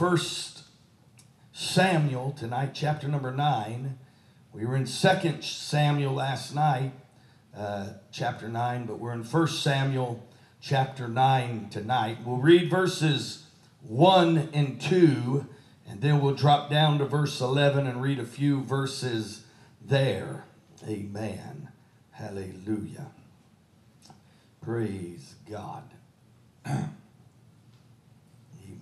First Samuel tonight, chapter number 9. We were in Second Samuel last night, uh, chapter 9, but we're in First Samuel chapter 9 tonight. We'll read verses 1 and 2, and then we'll drop down to verse 11 and read a few verses there. Amen. Hallelujah. Praise God.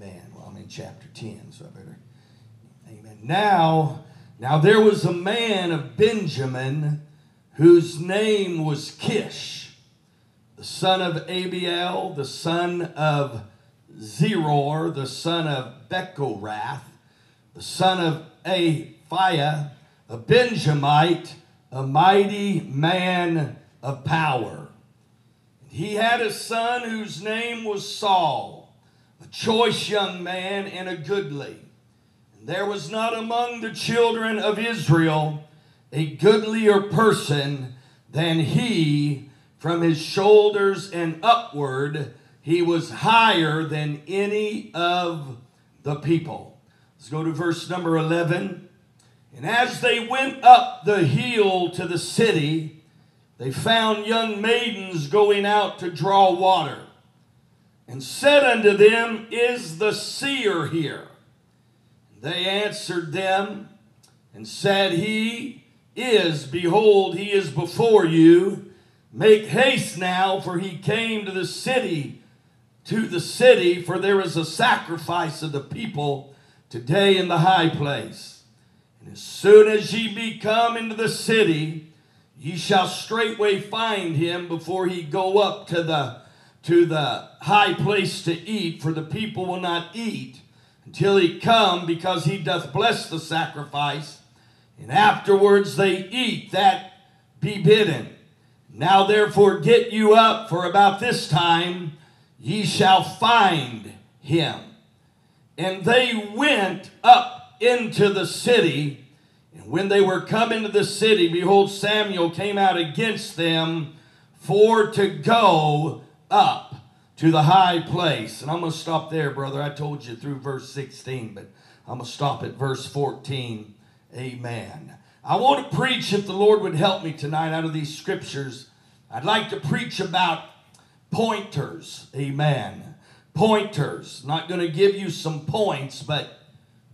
Amen. Well, I'm in chapter 10, so I better. Amen. Now, now there was a man of Benjamin whose name was Kish, the son of Abiel, the son of Zeror, the son of Bechorath, the son of Aphiah, a Benjamite, a mighty man of power. He had a son whose name was Saul, a choice young man and a goodly. And there was not among the children of Israel a goodlier person than he from his shoulders and upward. He was higher than any of the people. Let's go to verse number 11. And as they went up the hill to the city, they found young maidens going out to draw water, and said unto them, Is the seer here? They answered them and said, He is, behold, he is before you. Make haste now, for he came to the city, to the city, for there is a sacrifice of the people today in the high place. And as soon as ye be come into the city, Ye shall straightway find him before he go up to the to the high place to eat, for the people will not eat until he come, because he doth bless the sacrifice, and afterwards they eat that be bidden. Now therefore get you up, for about this time ye shall find him. And they went up into the city And when they were come into the city, behold, Samuel came out against them for to go up to the high place. And I'm going to stop there, brother. I told you through verse 16, but I'm going to stop at verse 14. Amen. I want to preach, if the Lord would help me tonight out of these scriptures, I'd like to preach about pointers. Amen. Pointers. Not going to give you some points, but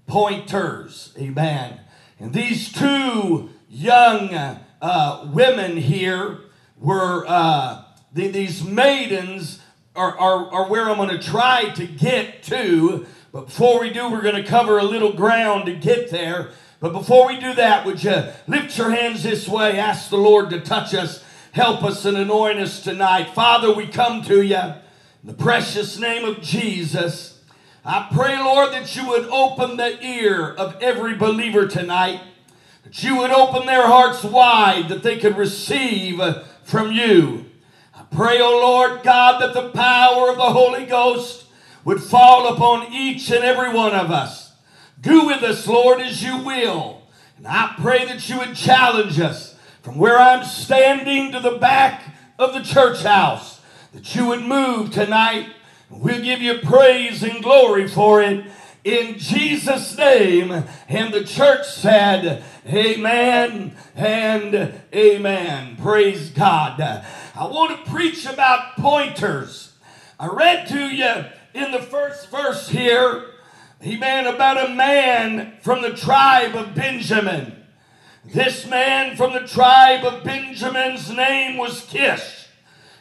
pointers. Amen. And these two young uh, women here were, uh, the, these maidens are, are, are where I'm going to try to get to. But before we do, we're going to cover a little ground to get there. But before we do that, would you lift your hands this way? Ask the Lord to touch us, help us, and anoint us tonight. Father, we come to you in the precious name of Jesus. I pray, Lord, that you would open the ear of every believer tonight, that you would open their hearts wide, that they could receive from you. Pray, O oh Lord God, that the power of the Holy Ghost would fall upon each and every one of us. Do with us, Lord, as you will. And I pray that you would challenge us from where I'm standing to the back of the church house, that you would move tonight We'll give you praise and glory for it in Jesus' name. And the church said, Amen and Amen. Praise God. I want to preach about pointers. I read to you in the first verse here, Amen, about a man from the tribe of Benjamin. This man from the tribe of Benjamin's name was Kish.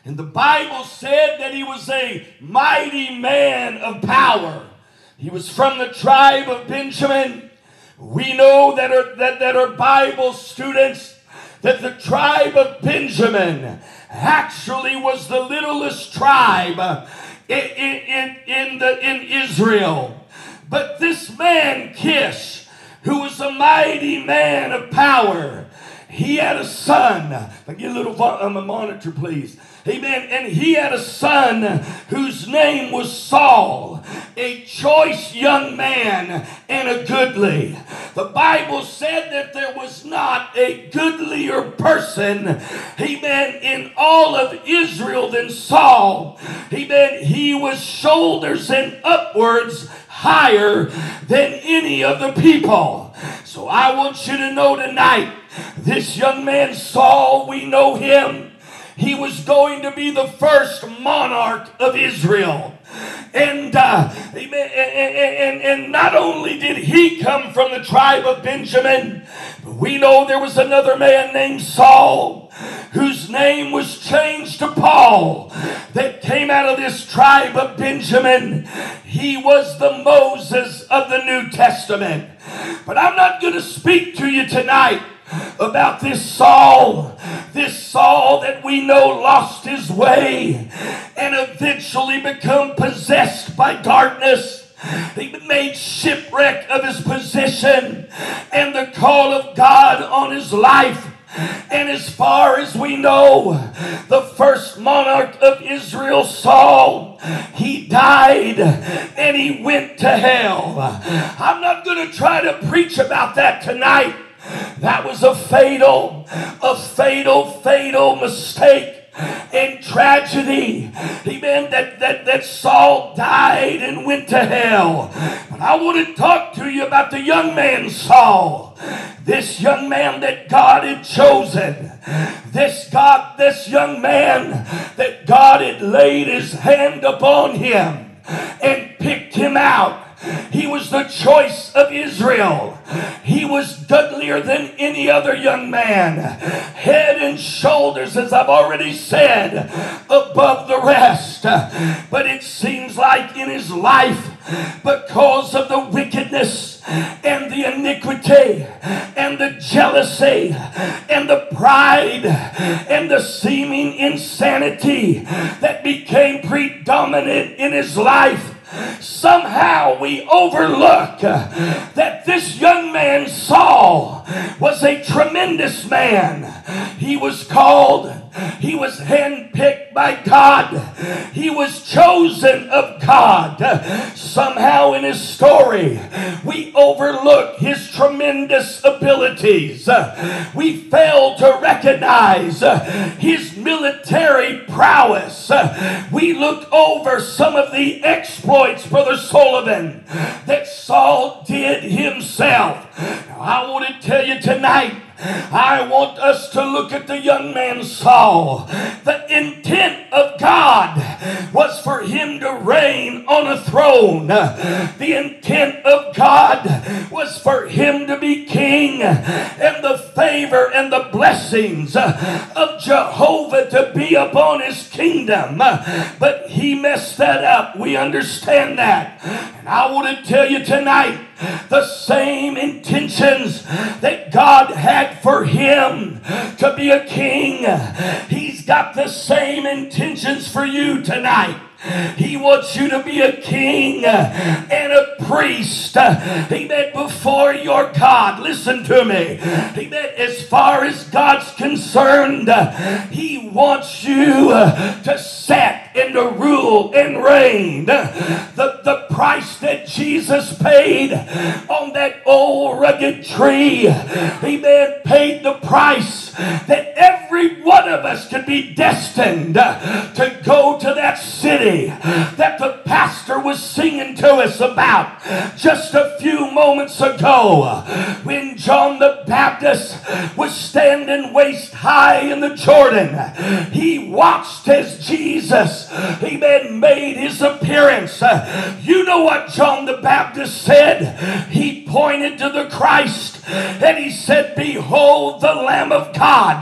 And the Bible said that he was a mighty man of power. He was from the tribe of Benjamin. We know that are, that, that are Bible students that the tribe of Benjamin actually was the littlest tribe in, in, in, the, in Israel. But this man, Kish, who was a mighty man of power, he had a son. Get a little um, monitor, please. Amen. And he had a son whose name was Saul, a choice young man and a goodly. The Bible said that there was not a goodlier person, amen, in all of Israel than Saul. Amen. He was shoulders and upwards higher than any of the people. So I want you to know tonight, this young man Saul, we know him. He was going to be the first monarch of Israel. And, uh, and, and, and not only did he come from the tribe of Benjamin, but we know there was another man named Saul whose name was changed to Paul that came out of this tribe of Benjamin. He was the Moses of the New Testament. But I'm not going to speak to you tonight about this Saul, this Saul that we know lost his way and eventually become possessed by darkness. He made shipwreck of his position and the call of God on his life. And as far as we know, the first monarch of Israel, Saul, he died and he went to hell. I'm not going to try to preach about that tonight. That was a fatal, a fatal, fatal mistake and tragedy. Amen. That, that, that Saul died and went to hell. But I want to talk to you about the young man Saul. This young man that God had chosen. This God, this young man that God had laid his hand upon him and picked him out he was the choice of Israel. He was goodlier than any other young man. Head and shoulders, as I've already said, above the rest. But it seems like in his life, because of the wickedness and the iniquity and the jealousy and the pride and the seeming insanity that became predominant in his life somehow we overlook that this young man Saul was a tremendous man. He was called, he was handpicked by God, he was chosen of God. Somehow in his story, we overlook his tremendous abilities. We fail to recognize his military prowess. We look over some of the exploits, Brother Sullivan, that Saul did himself. I want to tell you tonight I want us to look at the young man Saul. The intent of God was for him to reign on a throne. The intent of God was for him to be king and the favor and the blessings of Jehovah to be upon his kingdom. But he messed that up. We understand that. And I want to tell you tonight the same intentions that God had for him to be a king. He's got the same intentions for you tonight. He wants you to be a king and a priest. He Amen. Before your God. Listen to me. He Amen. As far as God's concerned, He wants you to set and to rule and reign. The, the price that Jesus paid on that old rugged tree. He Amen. Paid the price that every one of us could be destined to go to that city that the pastor was singing to us about just a few moments ago when John the Baptist was standing waist high in the Jordan. He watched as Jesus, amen, made his appearance. You know what John the Baptist said? He pointed to the Christ and he said, Behold the Lamb of God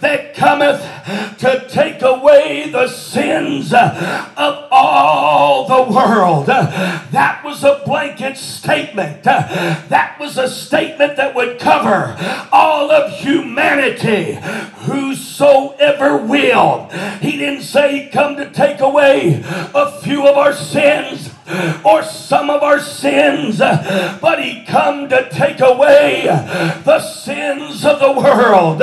that cometh to take away the sins of all the world. That was a blanket statement. That was a statement that would cover all of humanity. Whosoever will. He didn't say, Come to take away a few of our sins or some of our sins, but he come to take away the sins of the world.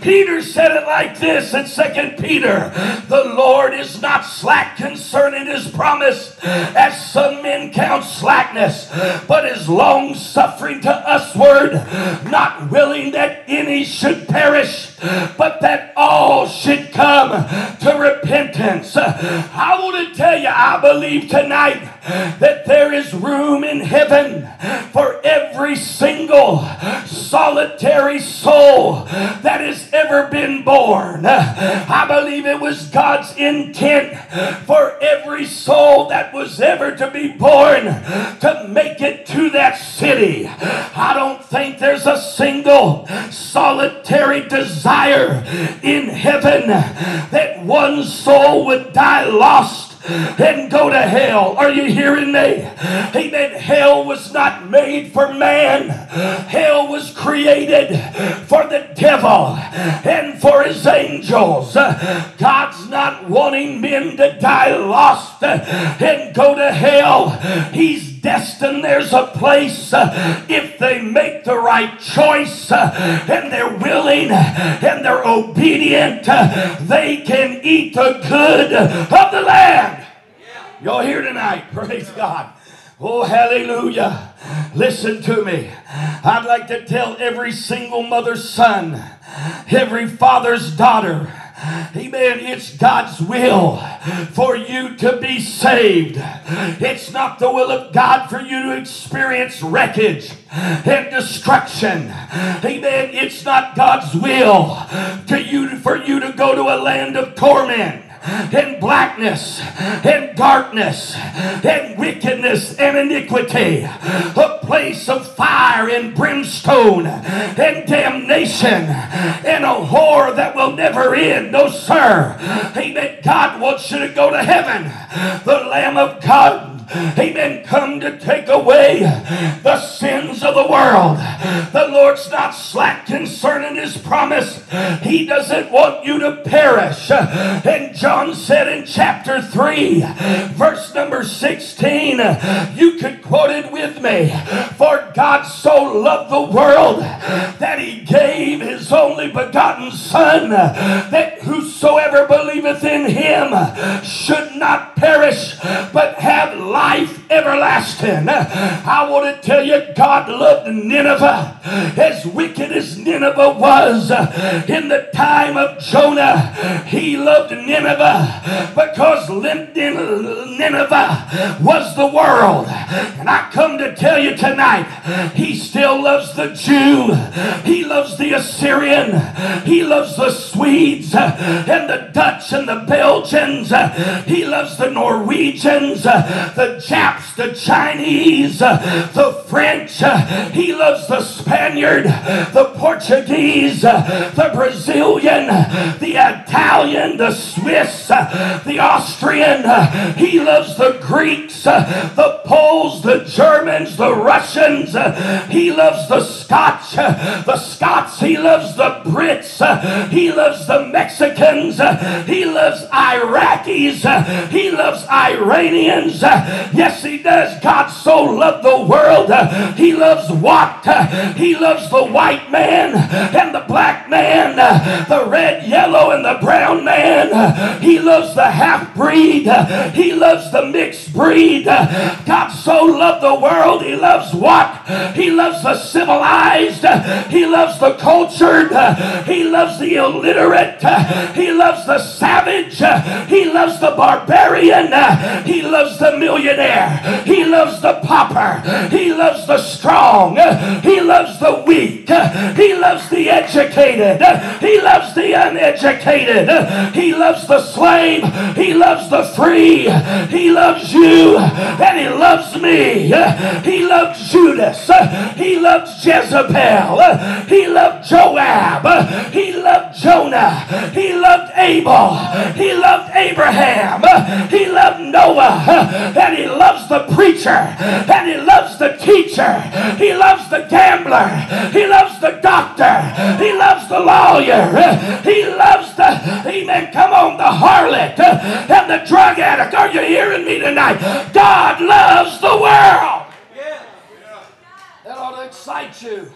Peter said it like this in Second Peter, the Lord is not slack concerning his promise, as some men count slackness, but is long suffering to usward, not willing that any should perish, but that all should come to repentance. I want to tell you, I believe tonight that there is room in heaven for every single solitary soul that has ever been born. I believe it was God's intent for every soul that was ever to be born to make it to that city. I don't think there's a single solitary desire in heaven that one soul would die lost and go to hell. Are you hearing me? Amen. Hell was not made for man, hell was created for the devil and for his angels. God's not wanting men to die lost and go to hell. He's destined there's a place uh, if they make the right choice uh, and they're willing uh, and they're obedient, they can eat the good of the land. Y'all here tonight? Praise God. Oh, hallelujah. Listen to me. I'd like to tell every single mother's son, every father's daughter, Amen. It's God's will for you to be saved. It's not the will of God for you to experience wreckage and destruction. Amen. It's not God's will to you for you to go to a land of torment and blackness and darkness and wickedness and iniquity, a place of fire and brimstone and damnation and a horror that will never end. No, sir. Amen. God wants you to go to heaven. The Lamb of God amen, come to take away the sins of the world. The Lord's not slack concerning his promise. He doesn't want you to perish. And John said in chapter 3, verse number 16, you could quote it with me. For God so loved the world that he gave his only begotten Son, that whosoever believeth in him should not perish, but have life life everlasting. I want to tell you, God loved Nineveh as wicked as Nineveh was in the time of Jonah. He loved Nineveh because Nineveh was the world. And I come to tell you tonight, He still loves the Jew, He loves the Assyrian, He loves the Swedes and the Dutch and the Belgians, He loves the Norwegians, the the Japs, the Chinese, the French. He loves the Spaniard, the Portuguese, the Brazilian, the Italian, the Swiss, the Austrian. He loves the Greeks, the Poles, the Germans, the Russians. He loves the Scotch, the Scots. He loves the Brits. He loves the Mexicans. He loves Iraqis. He loves Iranians. Yes, He does. God so loved the world. He loves what? He loves the white man and the black man, the red, yellow, and the brown man. He loves the half breed. He loves the mixed breed. God so loved the world. He loves what? He loves the civilized. He loves the cultured. He loves the illiterate. He loves the savage. He loves the barbarian. He loves the million millionaire. He loves the pauper. He loves the strong. He loves the weak. He loves the educated. He loves the uneducated. He loves the slave. He loves the free. He loves you and he loves me. He loves Judas. He loves Jezebel. He loved Joab. He loved Jonah. He loved Abel. He loved Abraham. He loved Noah. And he loves the preacher and he loves the teacher. He loves the gambler. He loves the doctor. He loves the lawyer. He loves the, amen, come on, the harlot and the drug addict. Are you hearing me tonight? God loves the world. That ought to excite you.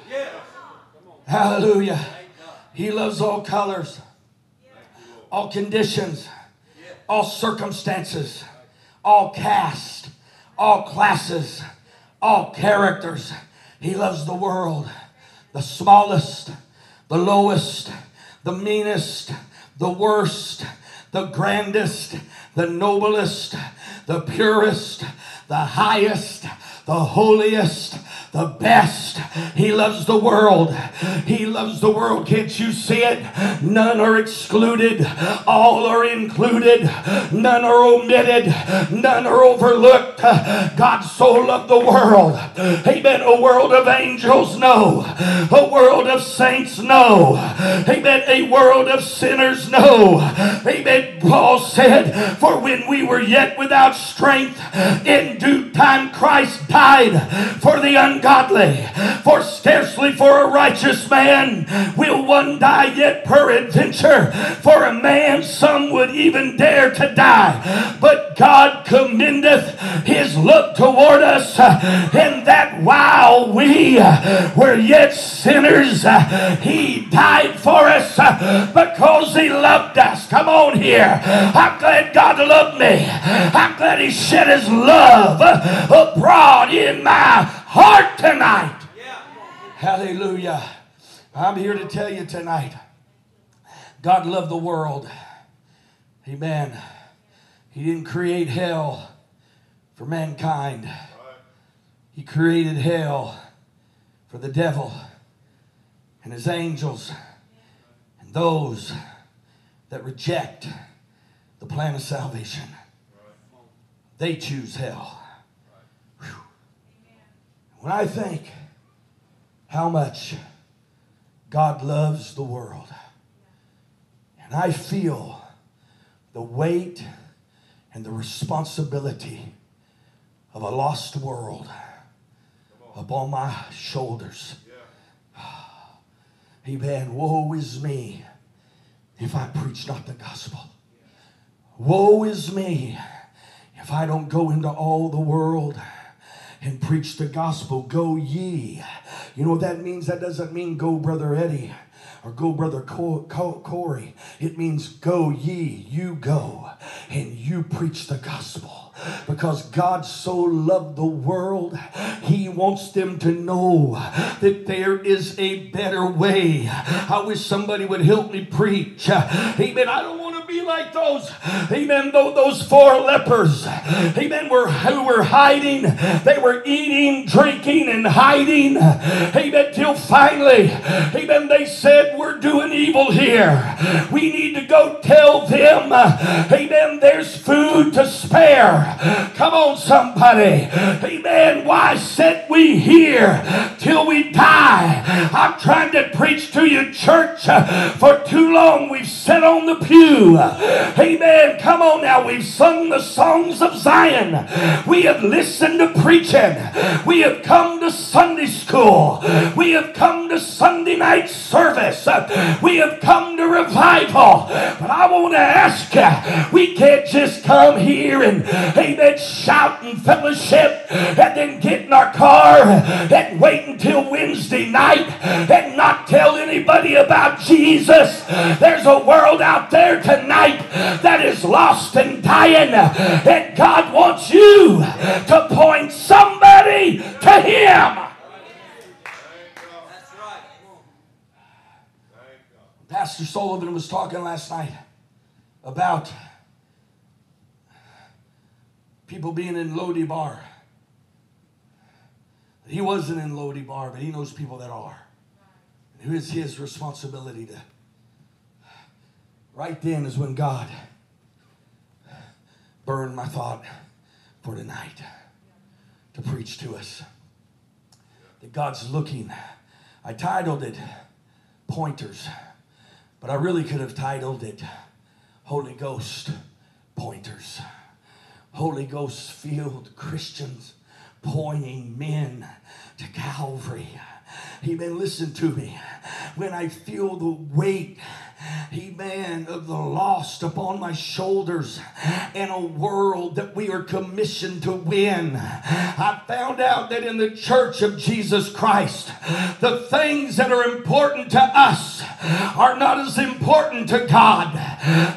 Hallelujah. He loves all colors, all conditions, all circumstances all caste, all classes, all characters. He loves the world, the smallest, the lowest, the meanest, the worst, the grandest, the noblest, the purest, the highest, the holiest, the best. He loves the world. He loves the world. Can't you see it? None are excluded. All are included. None are omitted. None are overlooked. God so loved the world. Amen. A world of angels, no. A world of saints, no. Amen. A world of sinners, no. Amen. Paul said, For when we were yet without strength, in due time Christ died for the ungodly ungodly. For scarcely for a righteous man will one die, yet peradventure for a man some would even dare to die. But God commendeth his look toward us, in that while we were yet sinners, he died for us because he loved us. Come on here. I'm glad God loved me. I'm glad he shed his love abroad in my heart tonight. Hallelujah. I'm here to tell you tonight God loved the world. Amen. He didn't create hell for mankind, He created hell for the devil and his angels and those that reject the plan of salvation. They choose hell. When I think how much God loves the world, and I feel the weight and the responsibility of a lost world upon my shoulders. Amen. Woe is me if I preach not the gospel. Woe is me if I don't go into all the world and preach the gospel. Go ye. You know what that means? That doesn't mean go, Brother Eddie or go, Brother Corey. It means go ye, you go, and you preach the gospel because God so loved the world, He wants them to know that there is a better way. I wish somebody would help me preach. Amen. I don't be like those, amen, those four lepers, amen, were, who were hiding. They were eating, drinking, and hiding, amen, till finally, amen, they said, We're doing evil here. We need to go tell them, amen, there's food to spare. Come on, somebody. Amen. Why sit we here till we die? I'm trying to preach to you, church. For too long we've sat on the pew. Amen. Come on now. We've sung the songs of Zion. We have listened to preaching. We have come to Sunday school. We have come to Sunday night service. We have come to revival. But I want to ask you, we can't just come here and, amen, shout and fellowship and then get in our car and wait until Wednesday night and not tell anybody about Jesus. There's a world out there tonight that is lost and dying, and God wants you to point somebody to Him. Pastor Sullivan was talking last night about people being in Lodebar. He wasn't in Lodebar, but he knows people that are. And his responsibility to. Right then is when God burned my thought for tonight to preach to us. That God's looking. I titled it Pointers, but I really could have titled it Holy Ghost Pointers. Holy Ghost filled Christians pointing men to Calvary. Amen. Listen to me. When I feel the weight amen, of the lost upon my shoulders in a world that we are commissioned to win. I found out that in the church of Jesus Christ, the things that are important to us are not as important to God.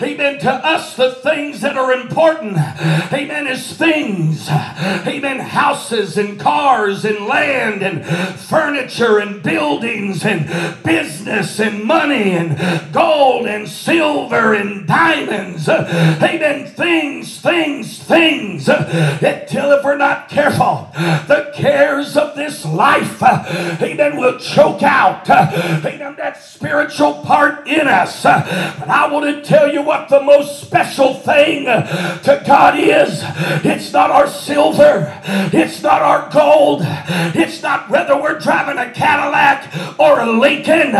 Amen. To us, the things that are important, amen, is things, amen, houses and cars and land and furniture furniture and buildings and business and money and gold and silver and diamonds. Amen. Things, things, things. Until if we're not careful, the cares of this life, amen, will choke out, amen, that spiritual part in us. But I want to tell you what the most special thing to God is. It's not our silver. It's not our gold. It's not whether we're driving a Cadillac or a Lincoln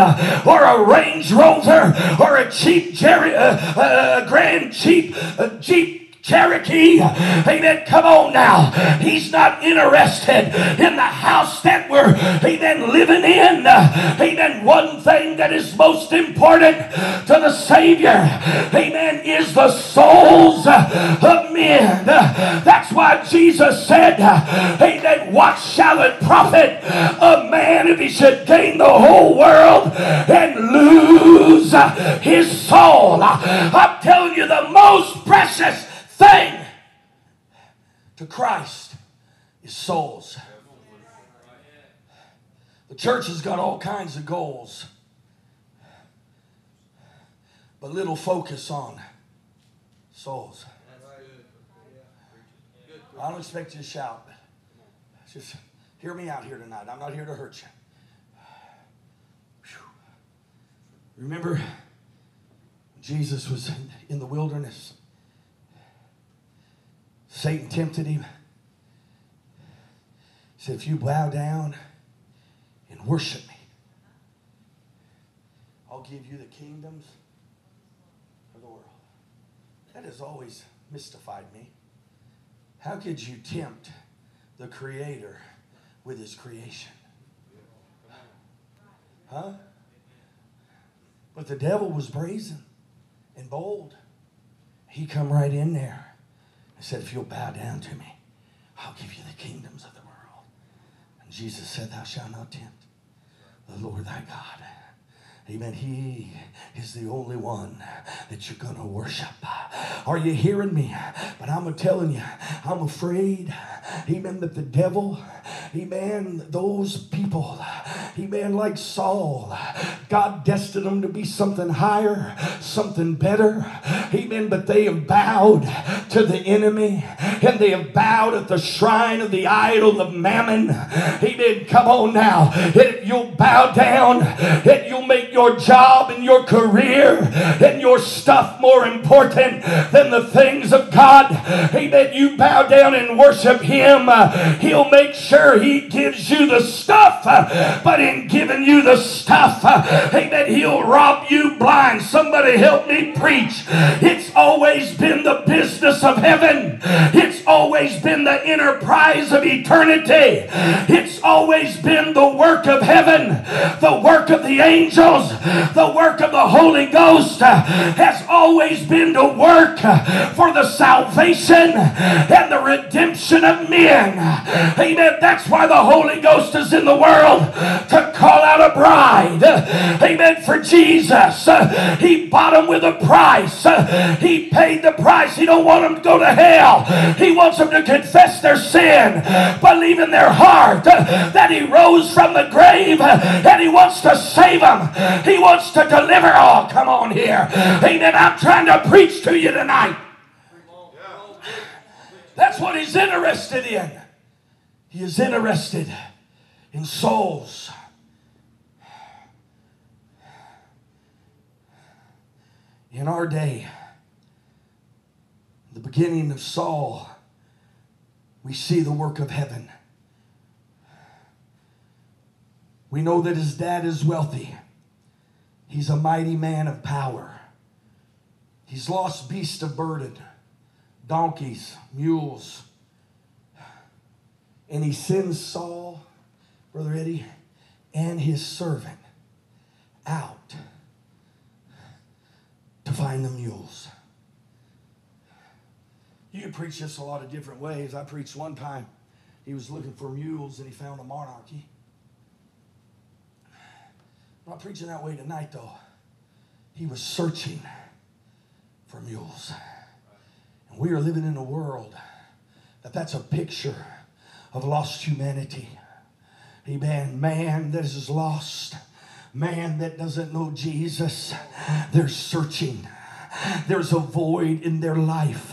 or a Range Rover or a cheap Jerry, uh, uh, Grand Jeep, uh, Jeep Cherokee. Amen. Come on now. He's not interested in the house that we're, amen, living in. Amen. One thing that is most important to the Savior, amen, is the souls of men. That's why Jesus said, amen, what shall it profit a man if he should gain the whole world and lose his soul? I'm telling you, the most precious thing to Christ is souls. The church has got all kinds of goals, but little focus on souls. I don't expect you to shout, but just hear me out here tonight. I'm not here to hurt you. Remember, Jesus was in the wilderness. Satan tempted him. He said, If you bow down and worship me, I'll give you the kingdoms of the world. That has always mystified me. How could you tempt the Creator with His creation? Huh? But the devil was brazen and bold. He come right in there said, If you'll bow down to me, I'll give you the kingdoms of the world. And Jesus said, Thou shalt not tempt the Lord thy God. Amen. He is the only one that you're going to worship. Are you hearing me? But I'm telling you, I'm afraid, amen, that the devil, amen, those people, amen, like Saul, God destined them to be something higher, something better, amen, but they have bowed to the enemy and they have bowed at the shrine of the idol of mammon. Amen. Come on now. You'll bow down you'll make your job and your career and your stuff more important than the things of God. Amen. You bow down and worship Him. He'll make sure He gives you the stuff. But in giving you the stuff, amen, He'll rob you blind. Somebody help me preach. It's always been the business of heaven. It's always been the enterprise of eternity. It's always been the work of heaven, the work of the angels the work of the Holy Ghost has always been to work for the salvation and the redemption of men. Amen. That's why the Holy Ghost is in the world to call out a bride. Amen. For Jesus. He bought them with a price. He paid the price. He don't want them to go to hell. He wants them to confess their sin, believe in their heart that he rose from the grave and he wants to save them. He wants to deliver. Oh, come on here. Amen. I'm trying to preach to you tonight. That's what he's interested in. He is interested in souls. In our day, the beginning of Saul, we see the work of heaven. We know that his dad is wealthy. He's a mighty man of power. He's lost beast of burden, donkeys, mules. And he sends Saul, Brother Eddie, and his servant out to find the mules. You can preach this a lot of different ways. I preached one time, he was looking for mules and he found a monarchy. I'm not preaching that way tonight, though. He was searching for mules. We are living in a world that that's a picture of lost humanity. Amen. Man that is lost, man that doesn't know Jesus, they're searching. There's a void in their life.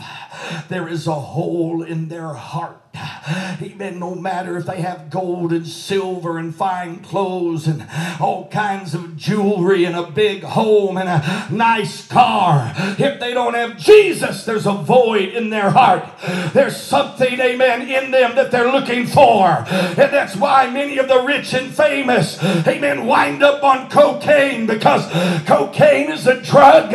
There is a hole in their heart. Amen. No matter if they have gold and silver and fine clothes and all kinds of jewelry and a big home and a nice car, if they don't have Jesus, there's a void in their heart. There's something, amen, in them that they're looking for. And that's why many of the rich and famous, amen, wind up on cocaine because cocaine is a drug,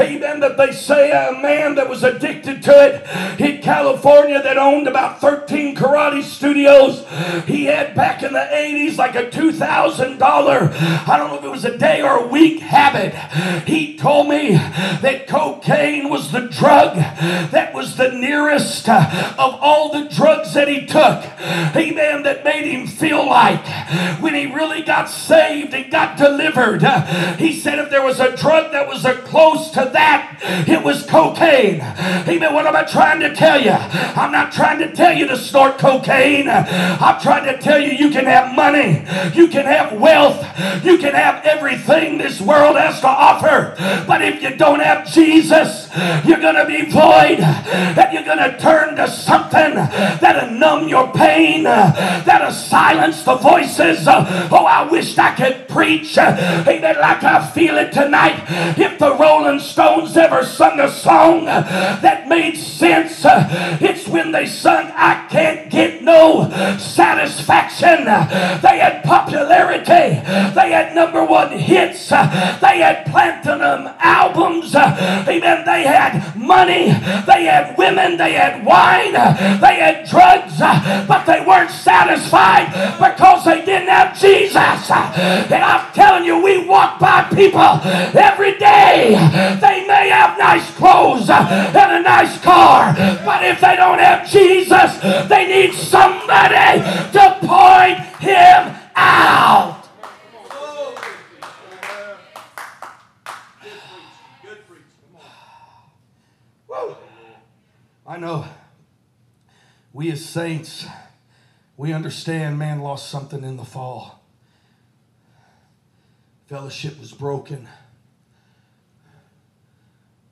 amen, that they say a man that was addicted to it in California that owned about 13 karate studios. He had back in the 80s like a $2,000, I don't know if it was a day or a week habit. He told me that cocaine was the drug that was the nearest uh, of all the drugs that he took. Amen. That made him feel like when he really got saved and got delivered, uh, he said if there was a drug that was close to that, it was cocaine. Amen. What am I trying to tell you? I'm not trying to tell you to snort cocaine. I'm trying to tell you you can have money, you can have wealth, you can have everything this world has to offer. But if you don't have Jesus, you're going to be void, that you're going to turn to something that'll numb your pain, that'll silence the voices. Oh, I wish I could preach, amen, like I feel it tonight. If the Rolling Stones ever sung a song that made sense, it's when they sung, I can't get no satisfaction. They had popularity, they had number one hits, they had platinum albums, amen. They had money, they had women, they had wine, they had drugs, but they weren't satisfied because they didn't have Jesus. And I'm telling you, we walk by people every day. They may have nice clothes and a nice car, but if they don't have Jesus, they need somebody to point him out. I know we as saints, we understand man lost something in the fall. Fellowship was broken.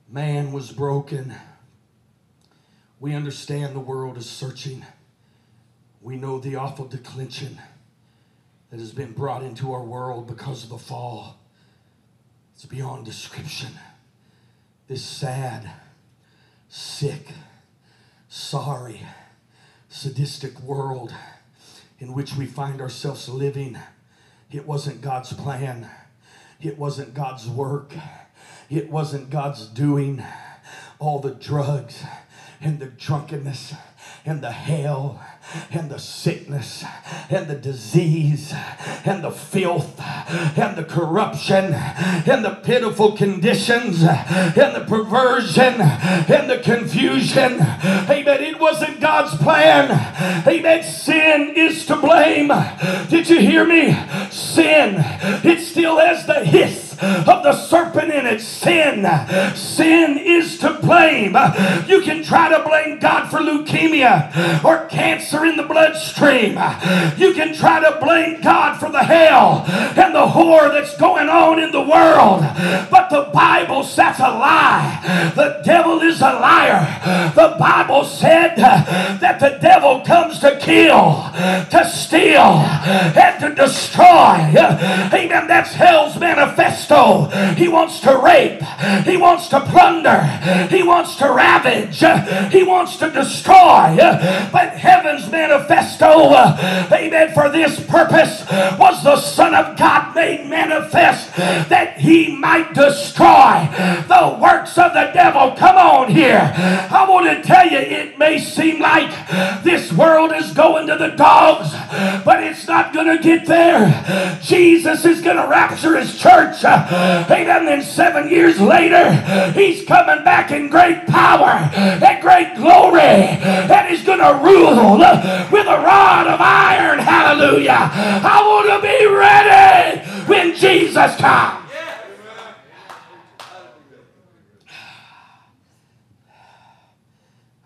Man was broken. We understand the world is searching. We know the awful declension that has been brought into our world because of the fall. It's beyond description. This sad, sick, sorry, sadistic world in which we find ourselves living, it wasn't God's plan. It wasn't God's work. It wasn't God's doing. All the drugs and the drunkenness and the hell and the sickness and the disease and the filth and the corruption and the pitiful conditions and the perversion and the confusion. Amen. It wasn't God's plan. Amen. Sin is to blame. Did you hear me? Sin. It still has the hiss of the serpent in it. Sin. Sin is to blame. You can try to blame God for leukemia or cancer in the bloodstream. You can try to blame God for the hell and the horror that's going on in the world. But the Bible says a lie. The devil is a liar. The Bible said that the devil comes to kill, to steal, and to destroy. Amen. That's hell's manifesto. He wants to rape. He wants to plunder. He wants to ravage. He wants to destroy. But heaven's manifesto, amen, for this purpose was the Son of God made manifest that he might destroy the works of the devil. Come on here. I want to tell you, it may seem like this world is going to the dogs, but it's not going to get there. Jesus is going to rapture his church. Amen. Then seven years later, he's coming back in great power and great glory, and he's going to rule with a rod of iron. Hallelujah. I want to be ready when Jesus comes.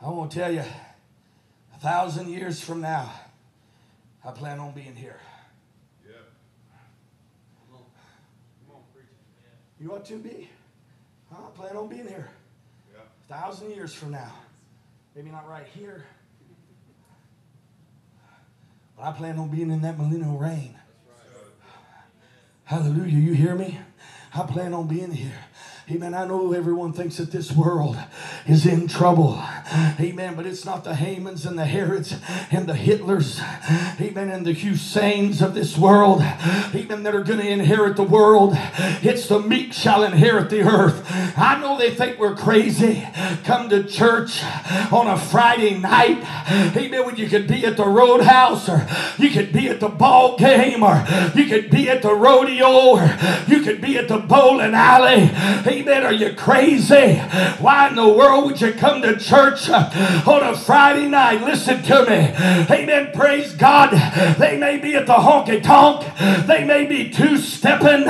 I want to tell you, a thousand years from now, I plan on being here. You ought to be. I plan on being here. Yeah. A thousand years from now. Maybe not right here. But I plan on being in that millennial reign. Hallelujah. You hear me? I plan on being here. Amen. I know everyone thinks that this world is in trouble. Amen. But it's not the Hamans and the Herods and the Hitlers. Amen. And the Husseins of this world. Amen. That are going to inherit the world. It's the meek shall inherit the earth. I know they think we're crazy. Come to church on a Friday night. Amen. When you could be at the roadhouse or you could be at the ball game or you could be at the rodeo or you could be at the bowling alley. Amen. Are you crazy? Why in the world would you come to church Uh, on a Friday night? Listen to me. Amen. Praise God. They may be at the honky tonk. They may be two stepping.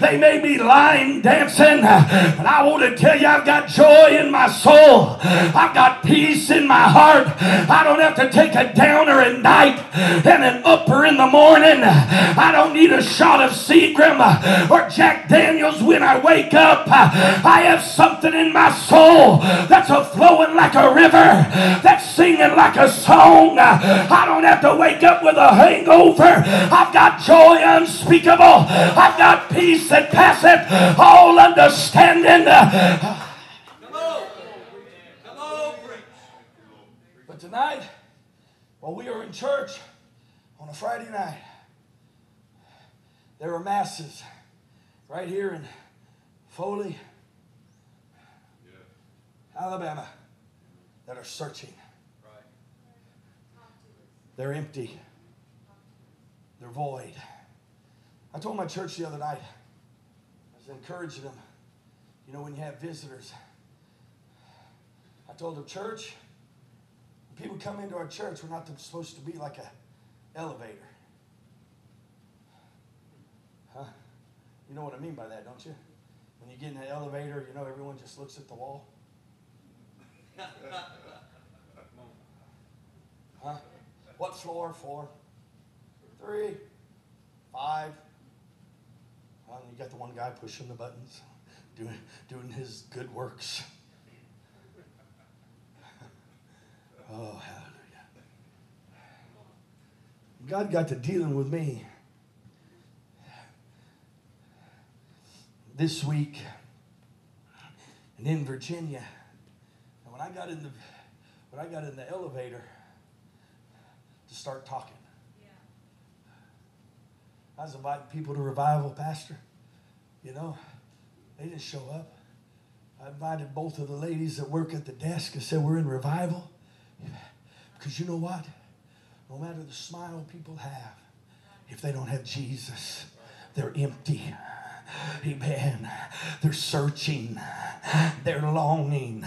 They may be line dancing. But I want to tell you, I've got joy in my soul. I've got peace in my heart. I don't have to take a downer at night and an upper in the morning. I don't need a shot of Seagram or Jack Daniels when I wake up. I have something in my soul that's a flowing like a river, that's singing like a song. I don't have to wake up with a hangover. I've got joy unspeakable. I've got peace that passeth all understanding. Come on. Come on. But tonight, while we are in church on a Friday night, there are masses right here in Foley, Alabama, that are searching. They're empty. They're void. I told my church the other night, I was encouraging them, you know, when you have visitors, I told them, church, when people come into our church, we're not supposed to be like an elevator. Huh? You know what I mean by that, don't you? When you get in the elevator, you know, everyone just looks at the wall. Huh? What floor? Four, three, five. Well, you got the one guy pushing the buttons, doing, doing his good works. oh, hallelujah. God got to dealing with me this week and in Virginia. I got in the when I got in the elevator to start talking, yeah. I was inviting people to revival, Pastor. You know, they didn't show up. I invited both of the ladies that work at the desk and said, We're in revival. Because you know what? No matter the smile people have, if they don't have Jesus, they're empty. Amen. They're searching. They're longing.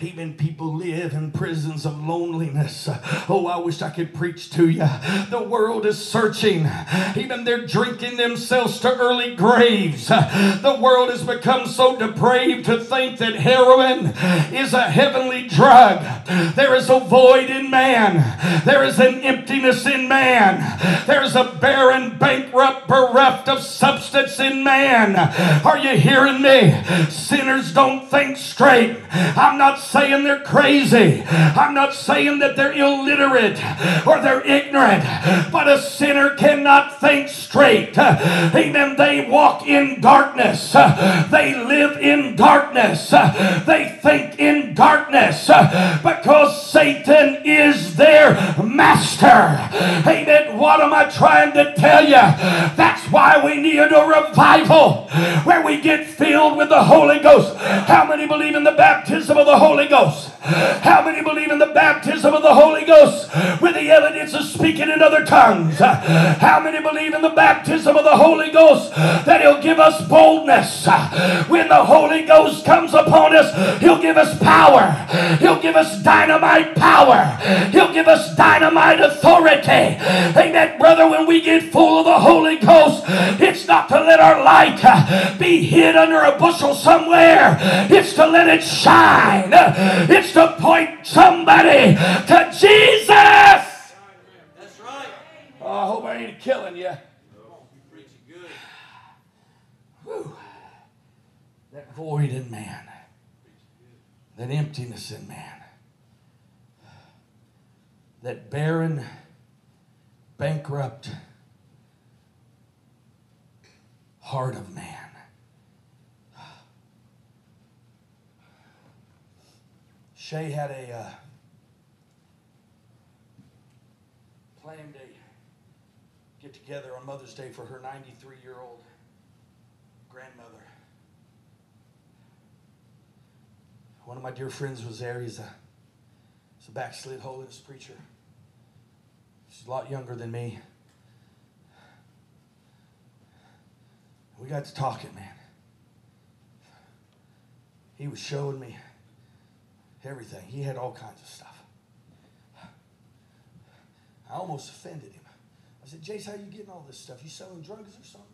Even people live in prisons of loneliness. Oh, I wish I could preach to you. The world is searching. Even they're drinking themselves to early graves. The world has become so depraved to think that heroin is a heavenly drug. There is a void in man. There is an emptiness in man. There is a barren, bankrupt, bereft of substance in man man. Are you hearing me? Sinners don't think straight. I'm not saying they're crazy. I'm not saying that they're illiterate or they're ignorant, but a sinner cannot think straight. Amen. They walk in darkness. They live in darkness. They think in darkness because Satan is their master. Amen. What am I trying to tell you? That's why we need a revival where we get filled with the Holy Ghost. How many believe in the baptism of the Holy Ghost? How many believe in the baptism of the Holy Ghost with the evidence of speaking in other tongues? How many believe in the baptism of the Holy Ghost that He'll give us boldness? When the Holy Ghost comes upon us, He'll give us power. He'll give us dynamite power. He'll give us dynamite authority. Amen, brother. When we get full of the Holy Ghost, it's not to let our light be hid under a bushel somewhere. It's to let it shine. It's to point somebody to Jesus. That's right. Oh, I hope I ain't killing you. Whew. that void in man, that emptiness in man, that barren, bankrupt heart of man. Shay had a uh, planned a get together on Mother's Day for her 93 year old grandmother. One of my dear friends was there. He's a, he's a backslid holiness preacher. She's a lot younger than me. We got to talking, man. He was showing me everything. He had all kinds of stuff. I almost offended him. I said, Jace, how you getting all this stuff? You selling drugs or something?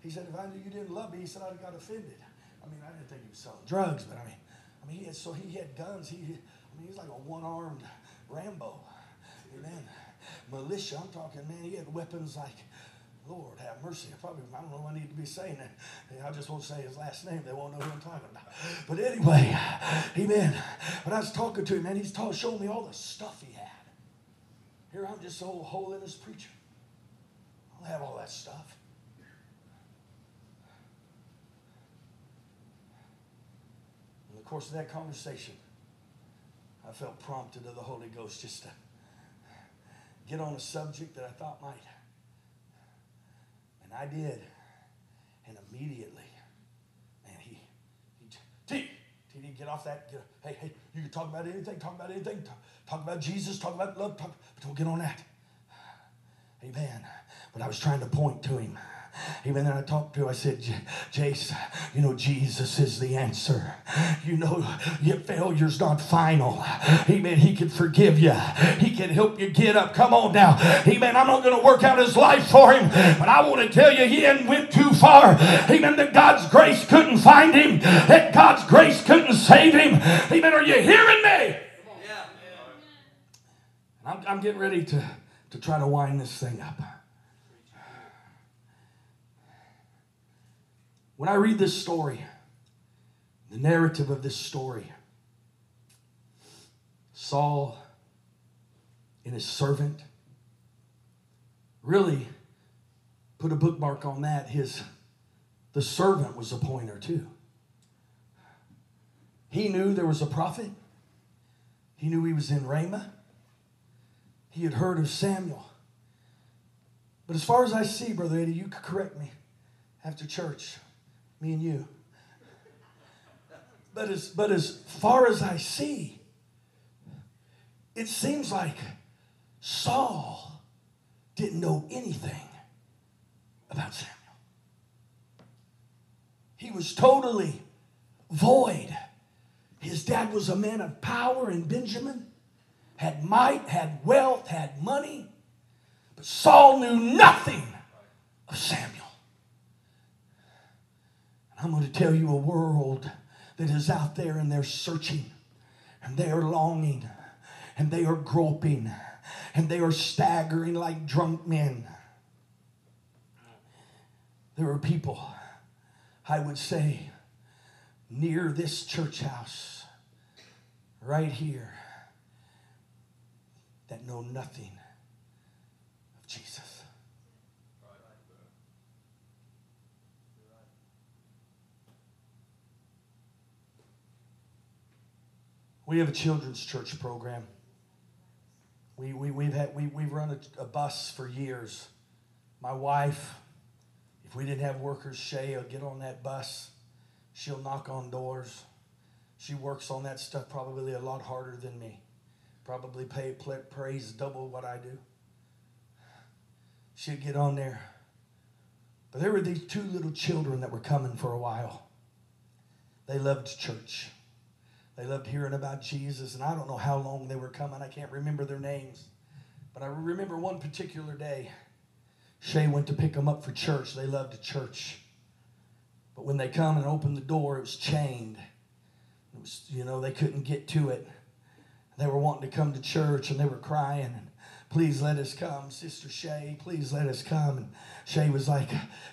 He said, if I knew you didn't love me, he said, I'd have got offended. I mean, I didn't think he was selling drugs, but I mean, I mean, he had, so he had guns. He, I mean, he's like a one-armed Rambo. Amen. Militia, I'm talking, man, he had weapons like Lord have mercy. I probably I don't know I need to be saying that. I just won't say his last name. They won't know who I'm talking about. But anyway, amen. When I was talking to him, man, he's showing me all the stuff he had. Here I'm just old holiness preacher. I don't have all that stuff. In the course of that conversation, I felt prompted of the Holy Ghost just to get on a subject that I thought might I did. And immediately, man, he, he T, T, T, get off that. Get, hey, hey, you can talk about anything, talk about anything, talk, talk about Jesus, talk about love, talk, but don't get on that. Amen. But I was trying to point to him. Even then I talked to, I said, Jace, you know, Jesus is the answer. You know, your failure's not final. Amen. He can forgive you. He can help you get up. Come on now. Amen. I'm not going to work out his life for him, but I want to tell you, he hadn't went too far. Amen. That God's grace couldn't find him. That God's grace couldn't save him. Amen. Are you hearing me? I'm, I'm getting ready to, to try to wind this thing up. When I read this story, the narrative of this story, Saul and his servant really put a bookmark on that. His the servant was a pointer too. He knew there was a prophet. He knew he was in Ramah. He had heard of Samuel. But as far as I see, Brother Eddie, you could correct me after church me and you. But as, but as far as I see, it seems like Saul didn't know anything about Samuel. He was totally void. His dad was a man of power in Benjamin, had might, had wealth, had money, but Saul knew nothing of Samuel. I'm going to tell you a world that is out there and they're searching and they are longing and they are groping and they are staggering like drunk men. There are people, I would say, near this church house, right here, that know nothing of Jesus. We have a children's church program. We, we, we've, had, we, we've run a, a bus for years. My wife, if we didn't have workers, Shay will get on that bus. She'll knock on doors. She works on that stuff probably a lot harder than me. Probably pay, praise double what I do. She'd get on there. But there were these two little children that were coming for a while. They loved church. They loved hearing about Jesus, and I don't know how long they were coming. I can't remember their names. But I remember one particular day, Shay went to pick them up for church. They loved church. But when they come and opened the door, it was chained. It was, you know, they couldn't get to it. They were wanting to come to church and they were crying. And please let us come, Sister Shay. Please let us come. And Shay was like,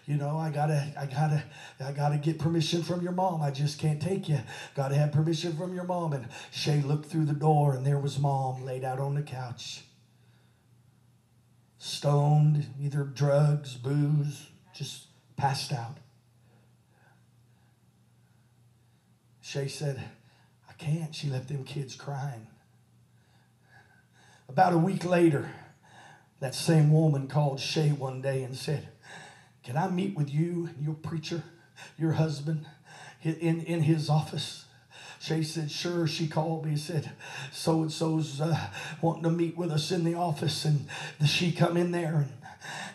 you know, I gotta, I gotta, I gotta get permission from your mom. I just can't take you. Gotta have permission from your mom. And Shay looked through the door, and there was mom laid out on the couch, stoned, either drugs, booze, just passed out. Shay said, I can't. She left them kids crying. About a week later, that same woman called Shay one day and said, Can I meet with you and your preacher, your husband, in, in his office? Shay said, Sure. She called me and said, So and so's uh, wanting to meet with us in the office. And she come in there and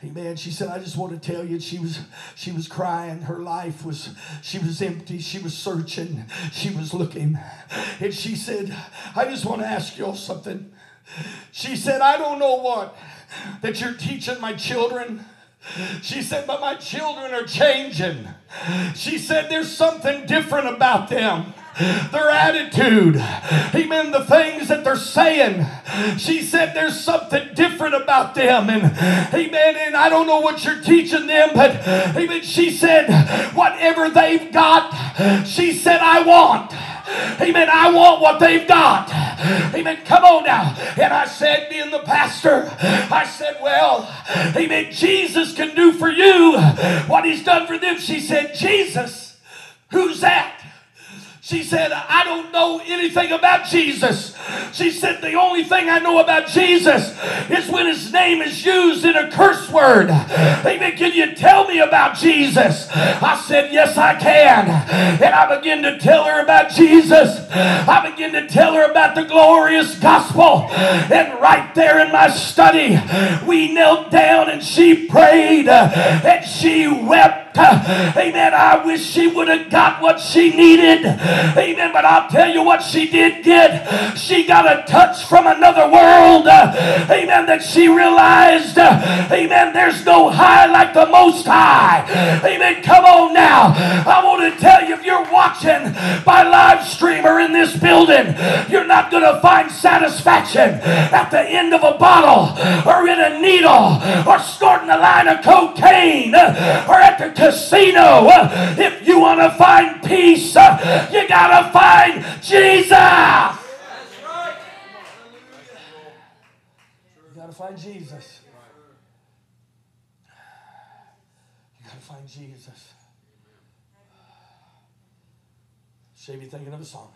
Amen. She said, I just want to tell you, she was she was crying. Her life was she was empty. She was searching. She was looking. And she said, I just want to ask y'all something. She said, I don't know what that you're teaching my children. She said, but my children are changing. She said, there's something different about them their attitude, amen, the things that they're saying. She said there's something different about them, and amen, and I don't know what you're teaching them, but amen, she said, whatever they've got, she said, I want. Amen. I want what they've got. Amen. Come on now. And I said, being the pastor, I said, well, amen. Jesus can do for you what he's done for them. She said, Jesus, who's that? She said, I don't know anything about Jesus. She said, The only thing I know about Jesus is when his name is used in a curse word. Amen. Can you tell me about Jesus? I said, Yes, I can. And I began to tell her about Jesus. I began to tell her about the glorious gospel. And right there in my study, we knelt down and she prayed and she wept Amen. I wish she would have got what she needed. Amen. But I'll tell you what she did get. She got a touch from another world. Amen. That she realized. Amen. There's no high like the most high. Amen. Come on now. I want to tell you if you're watching by live stream or in this building, you're not going to find satisfaction at the end of a bottle or in a needle or snorting a line of cocaine or at the casino. If you want to find peace, you got to find Jesus. You got to find Jesus. You got to find Jesus. Save you thinking of a song.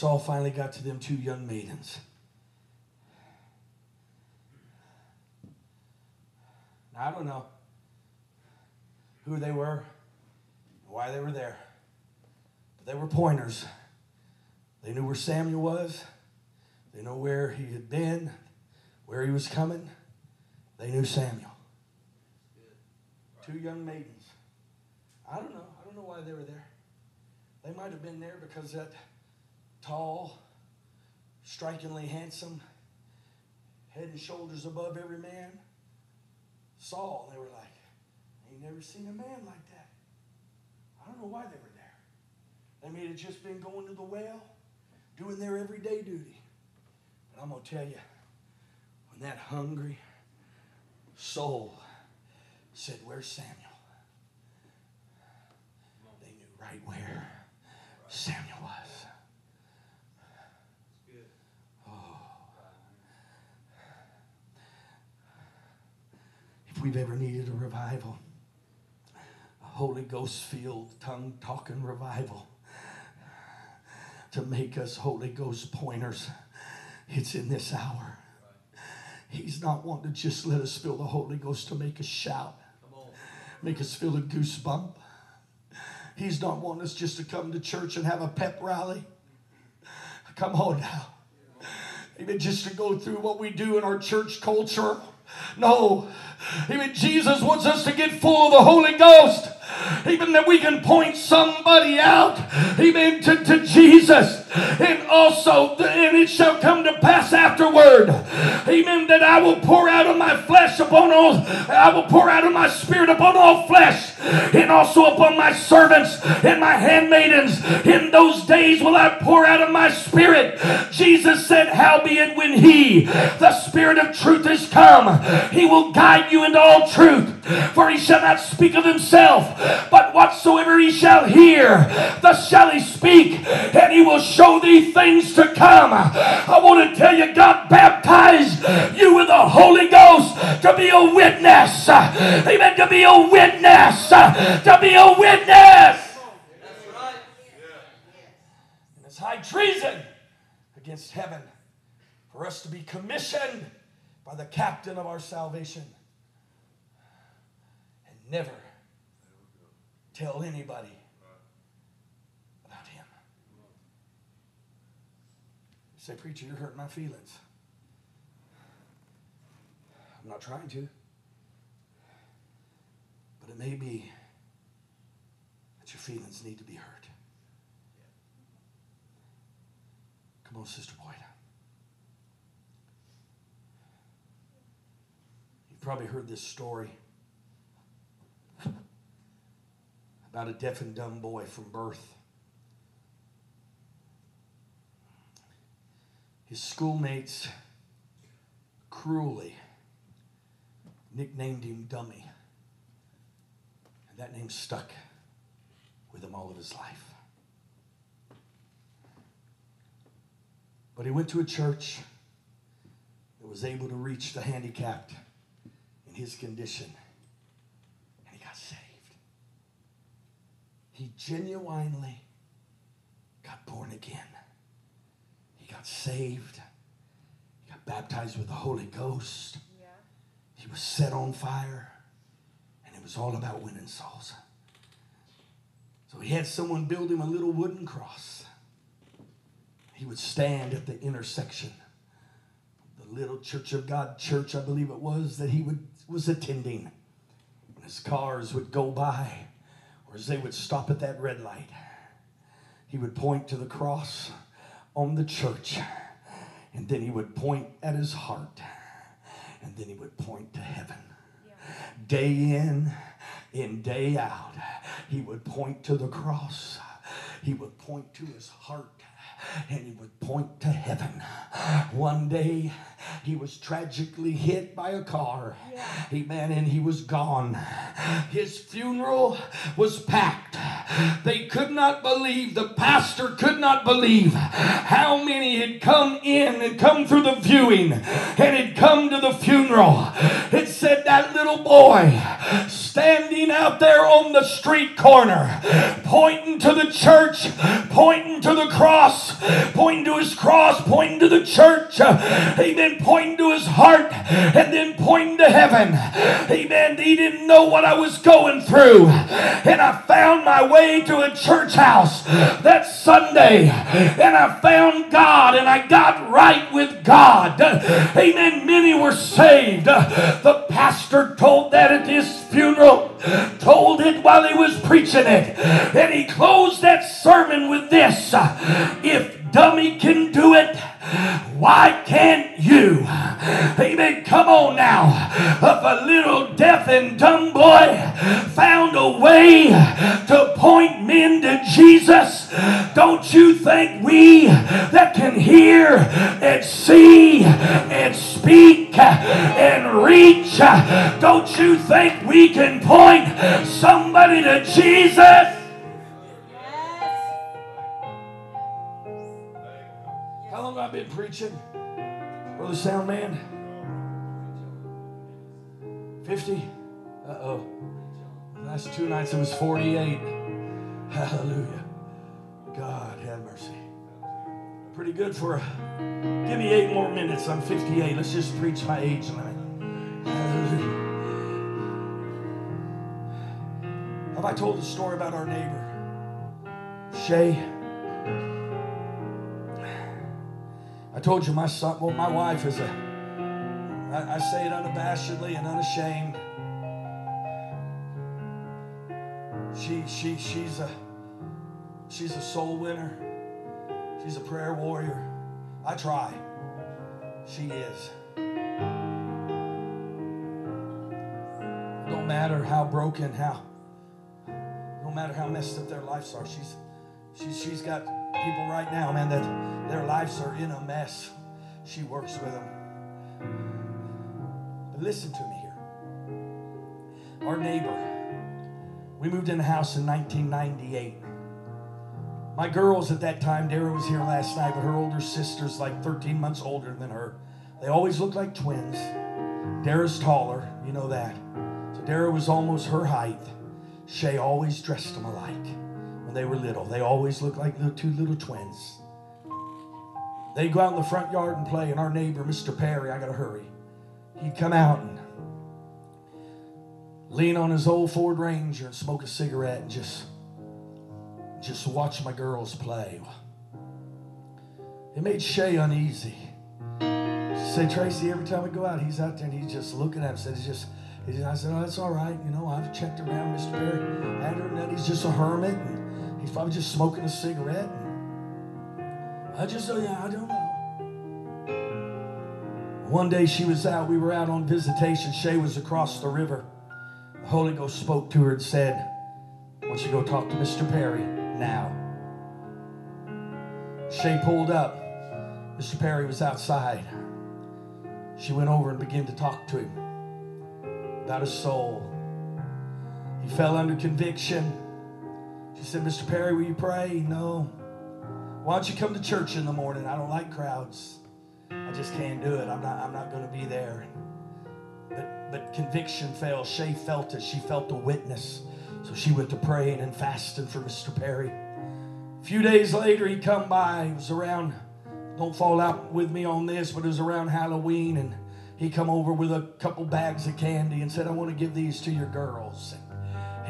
Saul finally got to them two young maidens. Now, I don't know who they were, why they were there, but they were pointers. They knew where Samuel was, they knew where he had been, where he was coming. They knew Samuel. Two young maidens. I don't know. I don't know why they were there. They might have been there because that tall, strikingly handsome, head and shoulders above every man, Saul. They were like, I ain't never seen a man like that. I don't know why they were there. They may have just been going to the well, doing their everyday duty. But I'm going to tell you, when that hungry soul said, Where's Samuel? They knew right where Samuel was. We've ever needed a revival, a Holy Ghost filled, tongue talking revival to make us Holy Ghost pointers, it's in this hour. He's not wanting to just let us feel the Holy Ghost to make us shout, make us feel a goosebump. He's not wanting us just to come to church and have a pep rally. Come on now. Even just to go through what we do in our church culture. No. Even Jesus wants us to get full of the Holy Ghost. Even that we can point somebody out, even to, to Jesus. And also, and it shall come to pass afterward. Amen. That I will pour out of my flesh upon all, I will pour out of my spirit upon all flesh, and also upon my servants and my handmaidens. In those days will I pour out of my spirit. Jesus said, Howbeit, when he, the Spirit of truth, is come, he will guide you into all truth. For he shall not speak of himself, but whatsoever he shall hear, thus shall he speak, and he will show thee things to come. I want to tell you, God baptized you with the Holy Ghost to be a witness. Amen. To be a witness. To be a witness. And it's high treason against heaven for us to be commissioned by the captain of our salvation and never tell anybody about him. You say, Preacher, you're hurting my feelings. I'm not trying to. But it may be that your feelings need to be hurt. Come on, Sister Boyd. You've probably heard this story about a deaf and dumb boy from birth. His schoolmates cruelly nicknamed him Dummy. And that name stuck with him all of his life. But he went to a church that was able to reach the handicapped in his condition. And he got saved. He genuinely got born again. He got saved. He got baptized with the Holy Ghost. Yeah. He was set on fire. And it was all about winning souls. So he had someone build him a little wooden cross. He would stand at the intersection the little Church of God church, I believe it was, that he would, was attending. And his cars would go by, or as they would stop at that red light, he would point to the cross on the church, and then he would point at his heart, and then he would point to heaven. Yeah. Day in and day out, he would point to the cross, he would point to his heart and he would point to heaven. One day he was tragically hit by a car. Yeah. Amen. And he was gone. His funeral was packed. They could not believe, the pastor could not believe how many had come in and come through the viewing and had come to the funeral. It said that little boy standing out there on the street corner, pointing to the church, pointing to the cross, pointing to his cross, pointing to the church, amen, pointing to his heart, and then pointing to heaven. Amen. He didn't know what I was going through. And I found my way to a church house that Sunday, and I found God, and I got right with God. Amen. Many were saved. The pastor told that at his funeral, told it while he was preaching it. And he closed that sermon with this If dummy can do it, why can't you? Amen. Come on now. If a little deaf and dumb boy found a way to point men to Jesus, don't you think we that can hear and see and speak and reach, don't you think we can point somebody to Jesus? I've been preaching? Brother Sound Man? 50? Uh oh. Last two nights it was 48. Hallelujah. God have mercy. Pretty good for a. Give me eight more minutes. I'm 58. Let's just preach my age limit. Hallelujah. Have I told the story about our neighbor? Shay. I told you my son, well, my wife is a, I, I say it unabashedly and unashamed. She, she, she's a, she's a soul winner. She's a prayer warrior. I try. She is. Don't matter how broken, how no matter how messed up their lives are. She's she's she's got people right now, man, that their lives are in a mess. She works with them. But listen to me here. Our neighbor, we moved in the house in 1998. My girls at that time, Dara was here last night, but her older sister's like 13 months older than her. They always look like twins. Dara's taller, you know that. So Dara was almost her height. Shay always dressed them alike when they were little. They always looked like the two little twins. They'd go out in the front yard and play, and our neighbor, Mr. Perry, I gotta hurry. He'd come out and lean on his old Ford Ranger and smoke a cigarette and just just watch my girls play. It made Shay uneasy. She said, Tracy, every time we go out, he's out there and he's just looking at us. Said, he's just, I said, oh, that's all right. You know, I've checked around Mr. Perry. Andrew, and he's just a hermit. And he's probably just smoking a cigarette. I just, oh, yeah, I don't know. One day she was out, we were out on visitation. Shay was across the river. The Holy Ghost spoke to her and said, I want you to go talk to Mr. Perry now. Shay pulled up. Mr. Perry was outside. She went over and began to talk to him about his soul. He fell under conviction. She said, Mr. Perry, will you pray? No. Why don't you come to church in the morning? I don't like crowds. I just can't do it. I'm not, I'm not going to be there. But, but conviction fell. Shay felt it. She felt the witness. So she went to praying and fasting for Mr. Perry. A few days later, he come by. It was around, don't fall out with me on this, but it was around Halloween. And he come over with a couple bags of candy and said, I want to give these to your girls.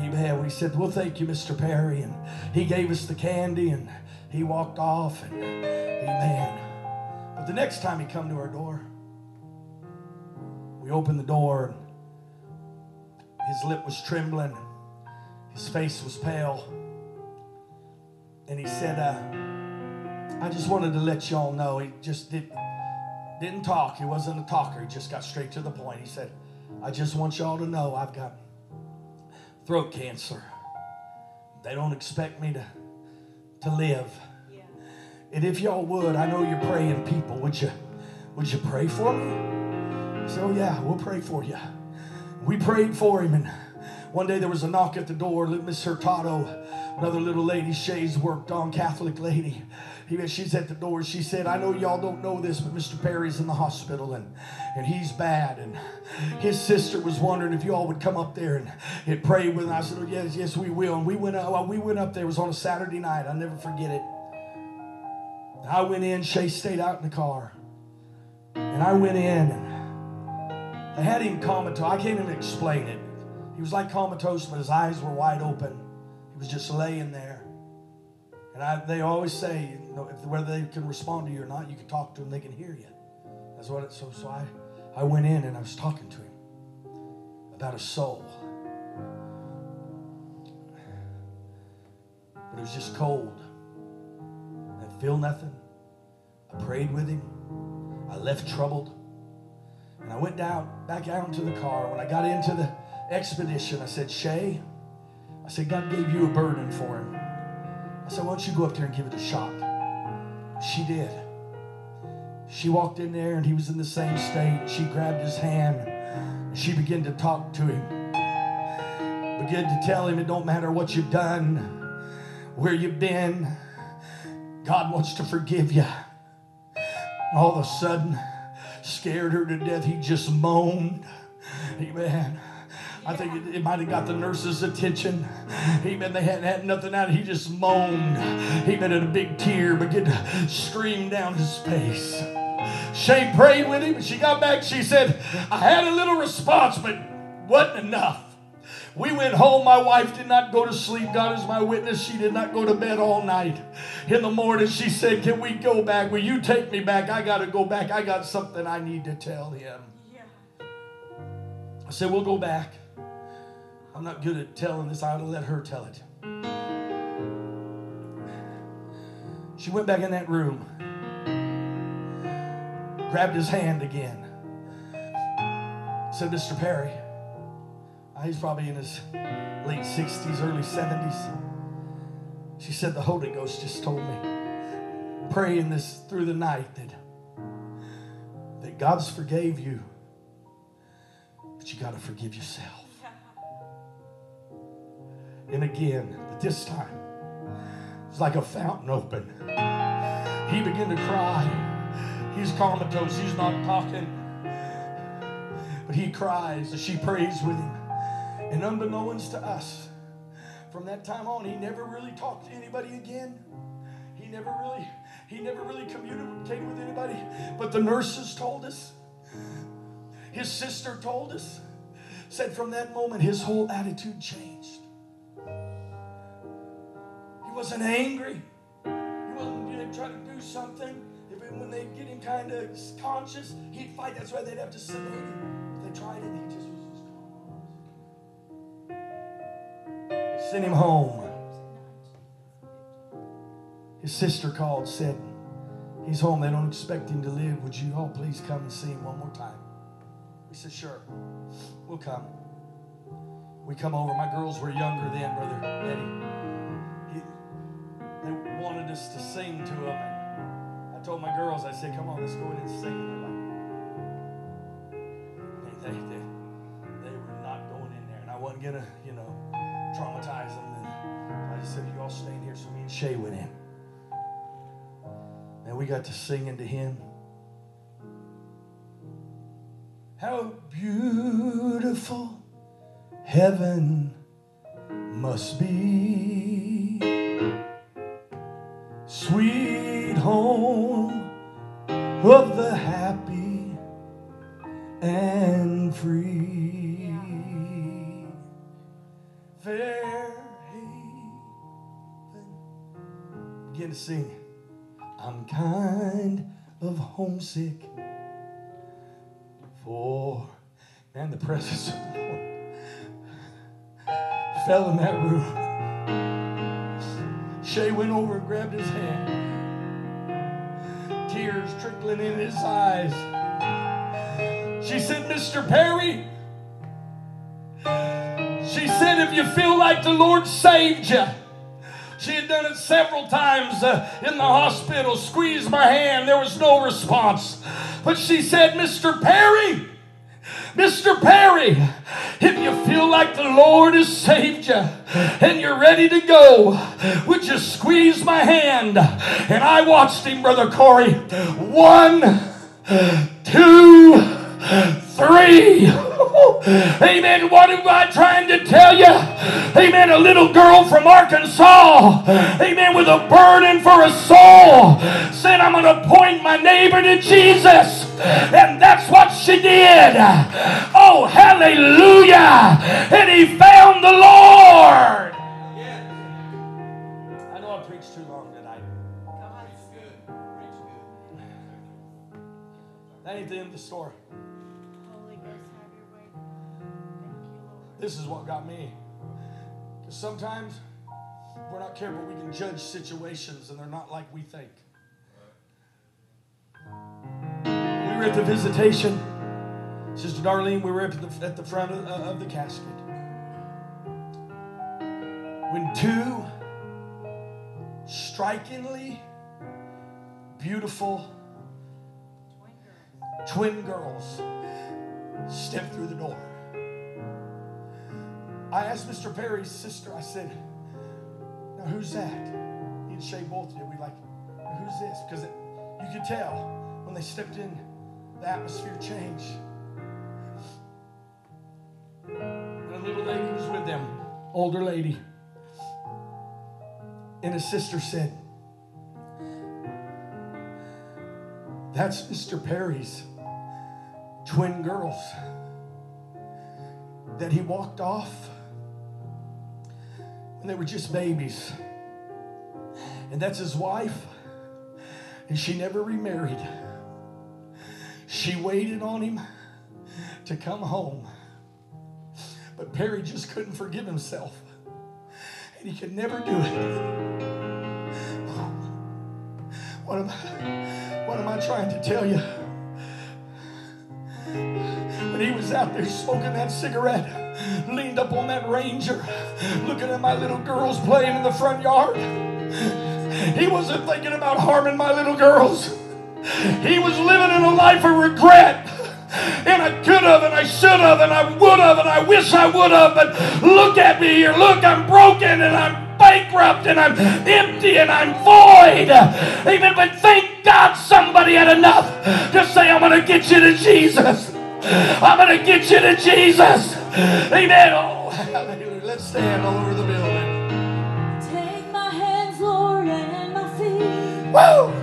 Amen. We said, Well, thank you, Mr. Perry. And he gave us the candy and he walked off. And amen. But the next time he come to our door, we opened the door. And his lip was trembling. His face was pale. And he said, uh, I just wanted to let y'all know. He just did, didn't talk. He wasn't a talker. He just got straight to the point. He said, I just want y'all to know I've got throat cancer. They don't expect me to, to live. Yeah. And if y'all would, I know you're praying people. Would you, would you pray for me? So yeah, we'll pray for you. We prayed for him and one day there was a knock at the door. Miss Hurtado, another little lady Shay's worked on, Catholic lady. She's at the door. She said, I know y'all don't know this, but Mr. Perry's in the hospital and, and he's bad. And his sister was wondering if y'all would come up there and, and pray with him. I said, oh, yes, yes, we will. And we went, up, we went up there. It was on a Saturday night. I'll never forget it. I went in. Shay stayed out in the car. And I went in and had him comatose. I can't even explain it. He was like comatose, but his eyes were wide open. He was just laying there. And I, they always say, you know, if, whether they can respond to you or not, you can talk to them, they can hear you. That's what it, so, so I, I went in and I was talking to him about a soul. But it was just cold. I didn't feel nothing. I prayed with him. I left troubled. And I went down, back out into the car. When I got into the expedition, I said, Shay, I said, God gave you a burden for him. Said, why don't you go up there and give it a shot? She did. She walked in there and he was in the same state. She grabbed his hand. She began to talk to him. Began to tell him it don't matter what you've done, where you've been. God wants to forgive you. All of a sudden, scared her to death, he just moaned. Amen. I think it, it might have got the nurse's attention. Amen. They hadn't had nothing out. He just moaned. Amen. And a big tear began to stream down his face. Shay prayed with him. She got back. She said, I had a little response, but wasn't enough. We went home. My wife did not go to sleep. God is my witness. She did not go to bed all night. In the morning, she said, Can we go back? Will you take me back? I got to go back. I got something I need to tell him. Yeah. I said, We'll go back. I'm not good at telling this. I ought to let her tell it. She went back in that room. grabbed his hand again. Said, Mr. Perry, he's probably in his late 60s, early 70s. She said, The Holy Ghost just told me, praying this through the night, that, that God's forgave you, but you got to forgive yourself. And again, but this time, it's like a fountain open. He began to cry. He's comatose, he's not talking. But he cries as she prays with him. And unbeknownst to us, from that time on, he never really talked to anybody again. He never really, he never really communicated with anybody. But the nurses told us, his sister told us, said from that moment his whole attitude changed. He wasn't angry. He wasn't you know, trying to do something. When they get him kind of conscious, he'd fight. That's why they'd have to sedate him. If they tried it, he just was just calm. Send him home. His sister called, said, He's home. They don't expect him to live. Would you all please come and see him one more time? We said, Sure. We'll come. We come over. My girls were younger then, Brother Eddie. Wanted us to sing to him. And I told my girls, I said, Come on, let's go in and sing. They, they, they, they were not going in there. And I wasn't going to, you know, traumatize them. And I just said, You all stay in here. So me and Shay went in. And we got to singing to him. How beautiful heaven must be. Sweet home of the happy and free fair haven. Begin to sing. I'm kind of homesick for, man, the presence of the Lord fell in that room. Shay went over and grabbed his hand, tears trickling in his eyes. She said, Mr. Perry, she said, if you feel like the Lord saved you, she had done it several times uh, in the hospital, squeezed my hand, there was no response. But she said, Mr. Perry, Mr. Perry, if you feel like the Lord has saved you and you're ready to go, would you squeeze my hand? And I watched him, Brother Corey. One, two, three. Amen. What am I trying to tell you? Amen. A little girl from Arkansas, amen, with a burden for a soul, said, I'm going to point my neighbor to Jesus. And that's what she did. Oh, hallelujah. And he found the Lord. I know I preached too long tonight. That ain't the end of the story. This is what got me. Because sometimes we're not careful, we can judge situations and they're not like we think. We were at the visitation. Sister Darlene, we were at the, at the front of, uh, of the casket. When two strikingly beautiful twin girls stepped through the door. I asked Mr. Perry's sister, I said, now who's that? He and Shay both did. We like, who's this? Because you could tell when they stepped in, the atmosphere changed. And a little lady was with them, older lady. And his sister said, That's Mr. Perry's twin girls that he walked off they were just babies. And that's his wife. And she never remarried. She waited on him to come home. But Perry just couldn't forgive himself. And he could never do it. What am I, what am I trying to tell you? When he was out there smoking that cigarette, leaned up on that Ranger, looking at my little girls playing in the front yard. He wasn't thinking about harming my little girls. He was living in a life of regret. And I could have, and I should have, and I would have, and I wish I would have. But look at me here. Look, I'm broken and I'm bankrupt and I'm empty and I'm void. Amen. But thank God somebody had enough to say, I'm going to get you to Jesus. I'm going to get you to Jesus. Amen. Oh, hallelujah. Let's stand all over the building. Take my hands, Lord, and my feet. Woo!